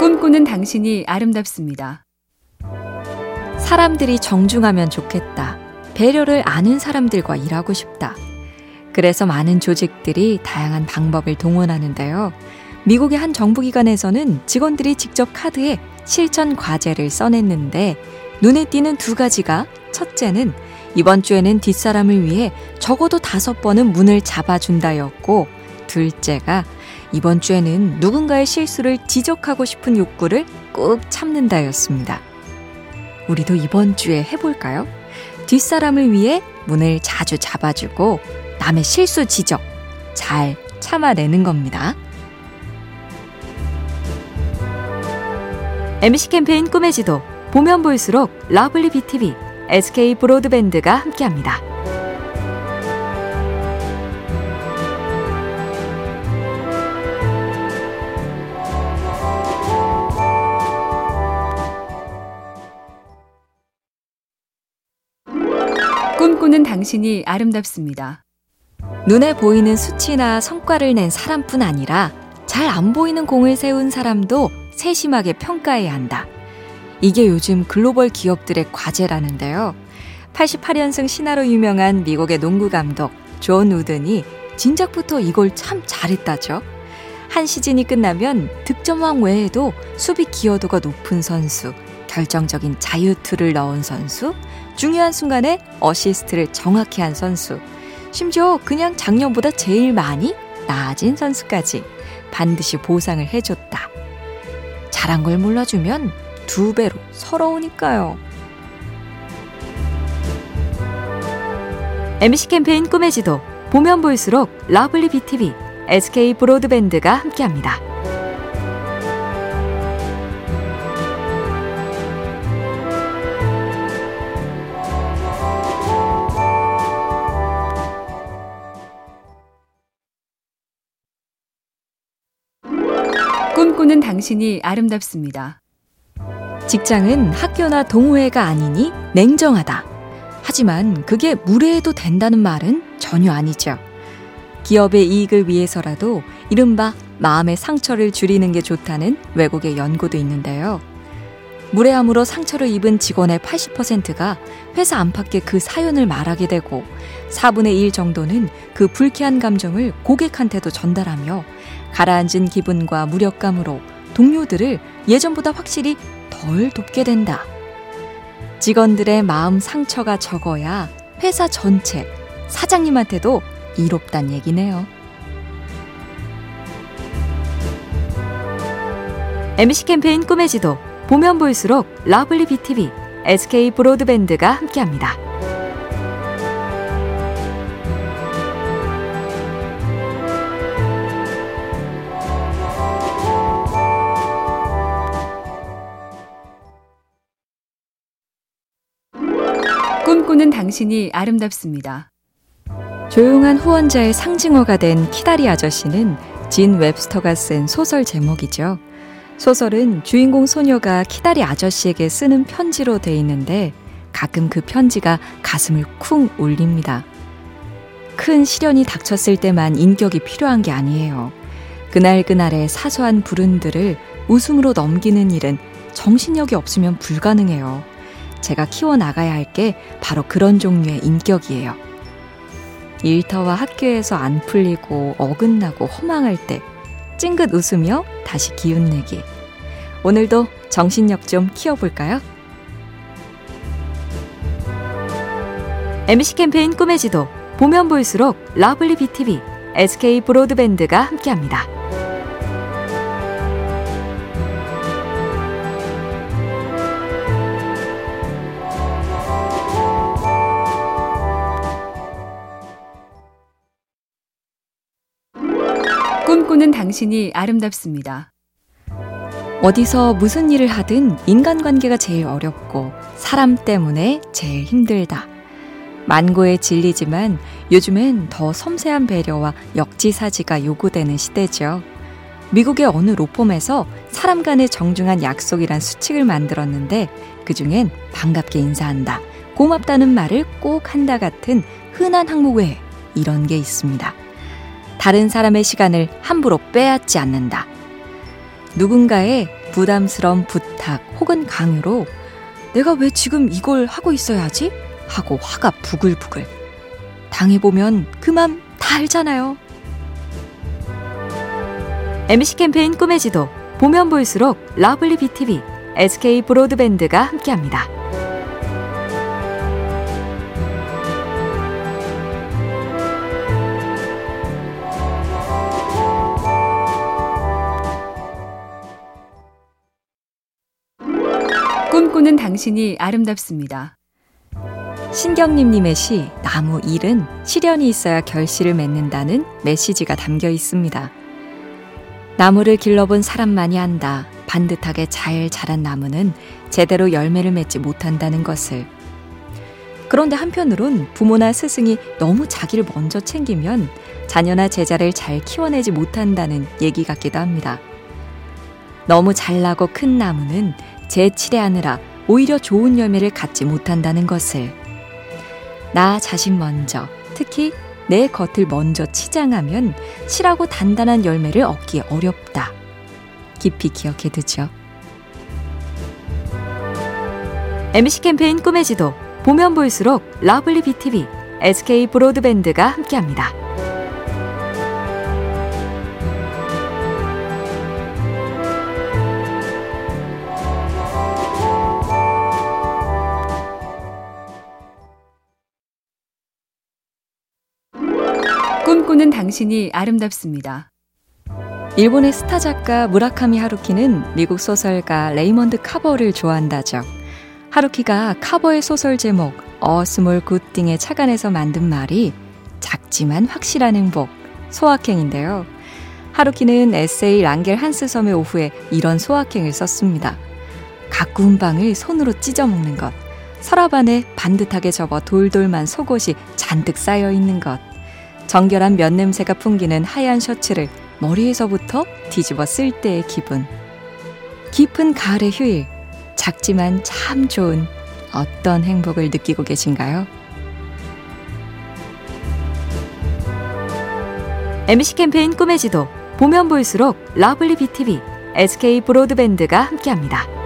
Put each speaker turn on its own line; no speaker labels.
꿈꾸는 당신이 아름답습니다.
사람들이 정중하면 좋겠다. 배려를 아는 사람들과 일하고 싶다. 그래서 많은 조직들이 다양한 방법을 동원하는데요. 미국의 한 정부기관에서는 직원들이 직접 카드에 실천 과제를 써냈는데 눈에 띄는 두 가지가 첫째는 이번 주에는 뒷사람을 위해 적어도 다섯 번은 문을 잡아준다였고 둘째가 이번 주에는 누군가의 실수를 지적하고 싶은 욕구를 꾹 참는다였습니다. 우리도 이번 주에 해볼까요? 뒷사람을 위해 문을 자주 잡아주고 남의 실수 지적 잘 참아내는 겁니다. MBC 캠페인 꿈의 지도 보면 볼수록 러블리 BTV, SK 브로드밴드가 함께합니다.
당신이 아름답습니다.
눈에 보이는 수치나 성과를 낸 사람뿐 아니라 잘 안 보이는 공을 세운 사람도 세심하게 평가해야 한다. 이게 요즘 글로벌 기업들의 과제라는데요. 88연승 신화로 유명한 미국의 농구 감독 존 우든이 진작부터 이걸 참 잘했다죠. 한 시즌이 끝나면 득점왕 외에도 수비 기여도가 높은 선수, 결정적인 자유투를 넣은 선수, 중요한 순간에 어시스트를 정확히 한 선수, 심지어 그냥 작년보다 제일 많이 나아진 선수까지 반드시 보상을 해줬다. 잘한 걸 몰라주면 두 배로 서러우니까요. MBC 캠페인 꿈의 지도 보면 볼수록 러블리 BTV, SK 브로드밴드가 함께합니다.
꿈꾸는 당신이 아름답습니다.
직장은 학교나 동호회가 아니니 냉정하다. 하지만 그게 무례해도 된다는 말은 전혀 아니죠. 기업의 이익을 위해서라도 이른바 마음의 상처를 줄이는 게 좋다는 외국의 연구도 있는데요. 무례함으로 상처를 입은 직원의 80%가 회사 안팎에 그 사연을 말하게 되고 4분의 1 정도는 그 불쾌한 감정을 고객한테도 전달하며 가라앉은 기분과 무력감으로 동료들을 예전보다 확실히 덜 돕게 된다. 직원들의 마음 상처가 적어야 회사 전체, 사장님한테도 이롭단 얘기네요. MBC 캠페인 꿈의 지도 보면 볼수록 러블리 BTV, SK 브로드밴드가 함께합니다.
꿈꾸는 당신이 아름답습니다.
조용한 후원자의 상징어가 된 키다리 아저씨는 진 웹스터가 쓴 소설 제목이죠. 소설은 주인공 소녀가 키다리 아저씨에게 쓰는 편지로 돼 있는데 가끔 그 편지가 가슴을 쿵 울립니다. 큰 시련이 닥쳤을 때만 인격이 필요한 게 아니에요. 그날그날의 사소한 불운들을 웃음으로 넘기는 일은 정신력이 없으면 불가능해요. 제가 키워나가야 할 게 바로 그런 종류의 인격이에요. 일터와 학교에서 안 풀리고 어긋나고 허망할 때 찡긋 웃으며 다시 기운내기. 오늘도 정신력 좀 키워볼까요? MBC 캠페인 꿈의 지도 보면 볼수록 러블리 BTV, SK 브로드밴드가 함께합니다.
꿈꾸는 당신이 아름답습니다.
어디서 무슨 일을 하든 인간관계가 제일 어렵고 사람 때문에 제일 힘들다. 만고의 진리지만 요즘엔 더 섬세한 배려와 역지사지가 요구되는 시대죠. 미국의 어느 로펌에서 사람 간의 정중한 약속이란 수칙을 만들었는데 그중엔 반갑게 인사한다, 고맙다는 말을 꼭 한다 같은 흔한 항목 외에 이런 게 있습니다. 다른 사람의 시간을 함부로 빼앗지 않는다. 누군가의 부담스러운 부탁 혹은 강요로 내가 왜 지금 이걸 하고 있어야 하지? 하고 화가 부글부글. 당해보면 그맘다 알잖아요. MC 캠페인 꿈의 지도 보면 볼수록 lovely BTV, SK 브로드밴드가 함께합니다.
꿈꾸는 당신이 아름답습니다.
신경님님의 시 나무 일은 시련이 있어야 결실을 맺는다는 메시지가 담겨 있습니다. 나무를 길러본 사람만이 안다. 반듯하게 잘 자란 나무는 제대로 열매를 맺지 못한다는 것을. 그런데 한편으론 부모나 스승이 너무 자기를 먼저 챙기면 자녀나 제자를 잘 키워내지 못한다는 얘기 같기도 합니다. 너무 잘나고 큰 나무는 제 치레하느라 오히려 좋은 열매를 갖지 못한다는 것을. 나 자신 먼저, 특히 내 겉을 먼저 치장하면 실하고 단단한 열매를 얻기 어렵다. 깊이 기억해 두죠. MC 캠페인 꿈의 지도 보면 볼수록 lovely BTV, SK 브로드밴드가 함께합니다.
당신이 아름답습니다.
일본의 스타 작가 무라카미 하루키는 미국 소설가 레이먼드 카버를 좋아한다죠. 하루키가 카버의 소설 제목 A Small Good Thing에 착안해서 만든 말이 작지만 확실한 행복, 소확행인데요. 하루키는 에세이 랑겔 한스 섬의 오후에 이런 소확행을 썼습니다. 갓 구운 빵을 손으로 찢어 먹는 것, 서랍 안에 반듯하게 접어 돌돌 만 속옷이 잔뜩 쌓여 있는 것, 정결한 면 냄새가 풍기는 하얀 셔츠를 머리에서부터 뒤집어 쓸 때의 기분. 깊은 가을의 휴일, 작지만 참 좋은 어떤 행복을 느끼고 계신가요? MC 캠페인 꿈의 지도, 보면 볼수록 lovely BTV, SK 브로드밴드가 함께합니다.